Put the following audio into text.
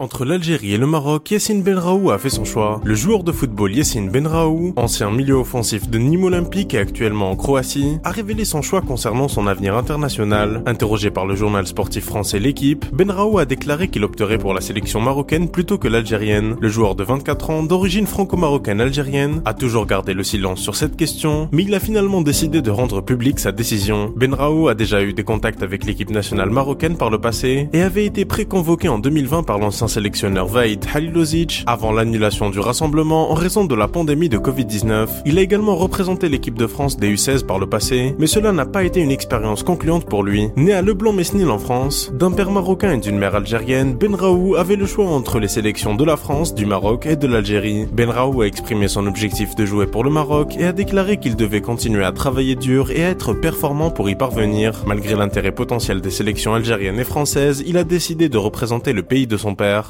Entre l'Algérie et le Maroc, Yassine Benraou a fait son choix. Le joueur de football Yassine Benraou, ancien milieu offensif de Nîmes Olympique et actuellement en Croatie, a révélé son choix concernant son avenir international. Interrogé par le journal sportif français L'équipe, Benraou a déclaré qu'il opterait pour la sélection marocaine plutôt que l'algérienne. Le joueur de 24 ans, d'origine franco-marocaine algérienne, a toujours gardé le silence sur cette question, mais il a finalement décidé de rendre publique sa décision. Benraou a déjà eu des contacts avec l'équipe nationale marocaine par le passé et avait été préconvoqué en 2020 par l'ancien sélectionneur Vaid Halilozic avant l'annulation du rassemblement en raison de la pandémie de Covid-19. Il a également représenté l'équipe de France des U16 par le passé, mais cela n'a pas été une expérience concluante pour lui. Né à Leblon-Mesnil en France, d'un père marocain et d'une mère algérienne, Benraou avait le choix entre les sélections de la France, du Maroc et de l'Algérie. Benraou a exprimé son objectif de jouer pour le Maroc et a déclaré qu'il devait continuer à travailler dur et à être performant pour y parvenir. Malgré l'intérêt potentiel des sélections algériennes et françaises, il a décidé de représenter le pays de son père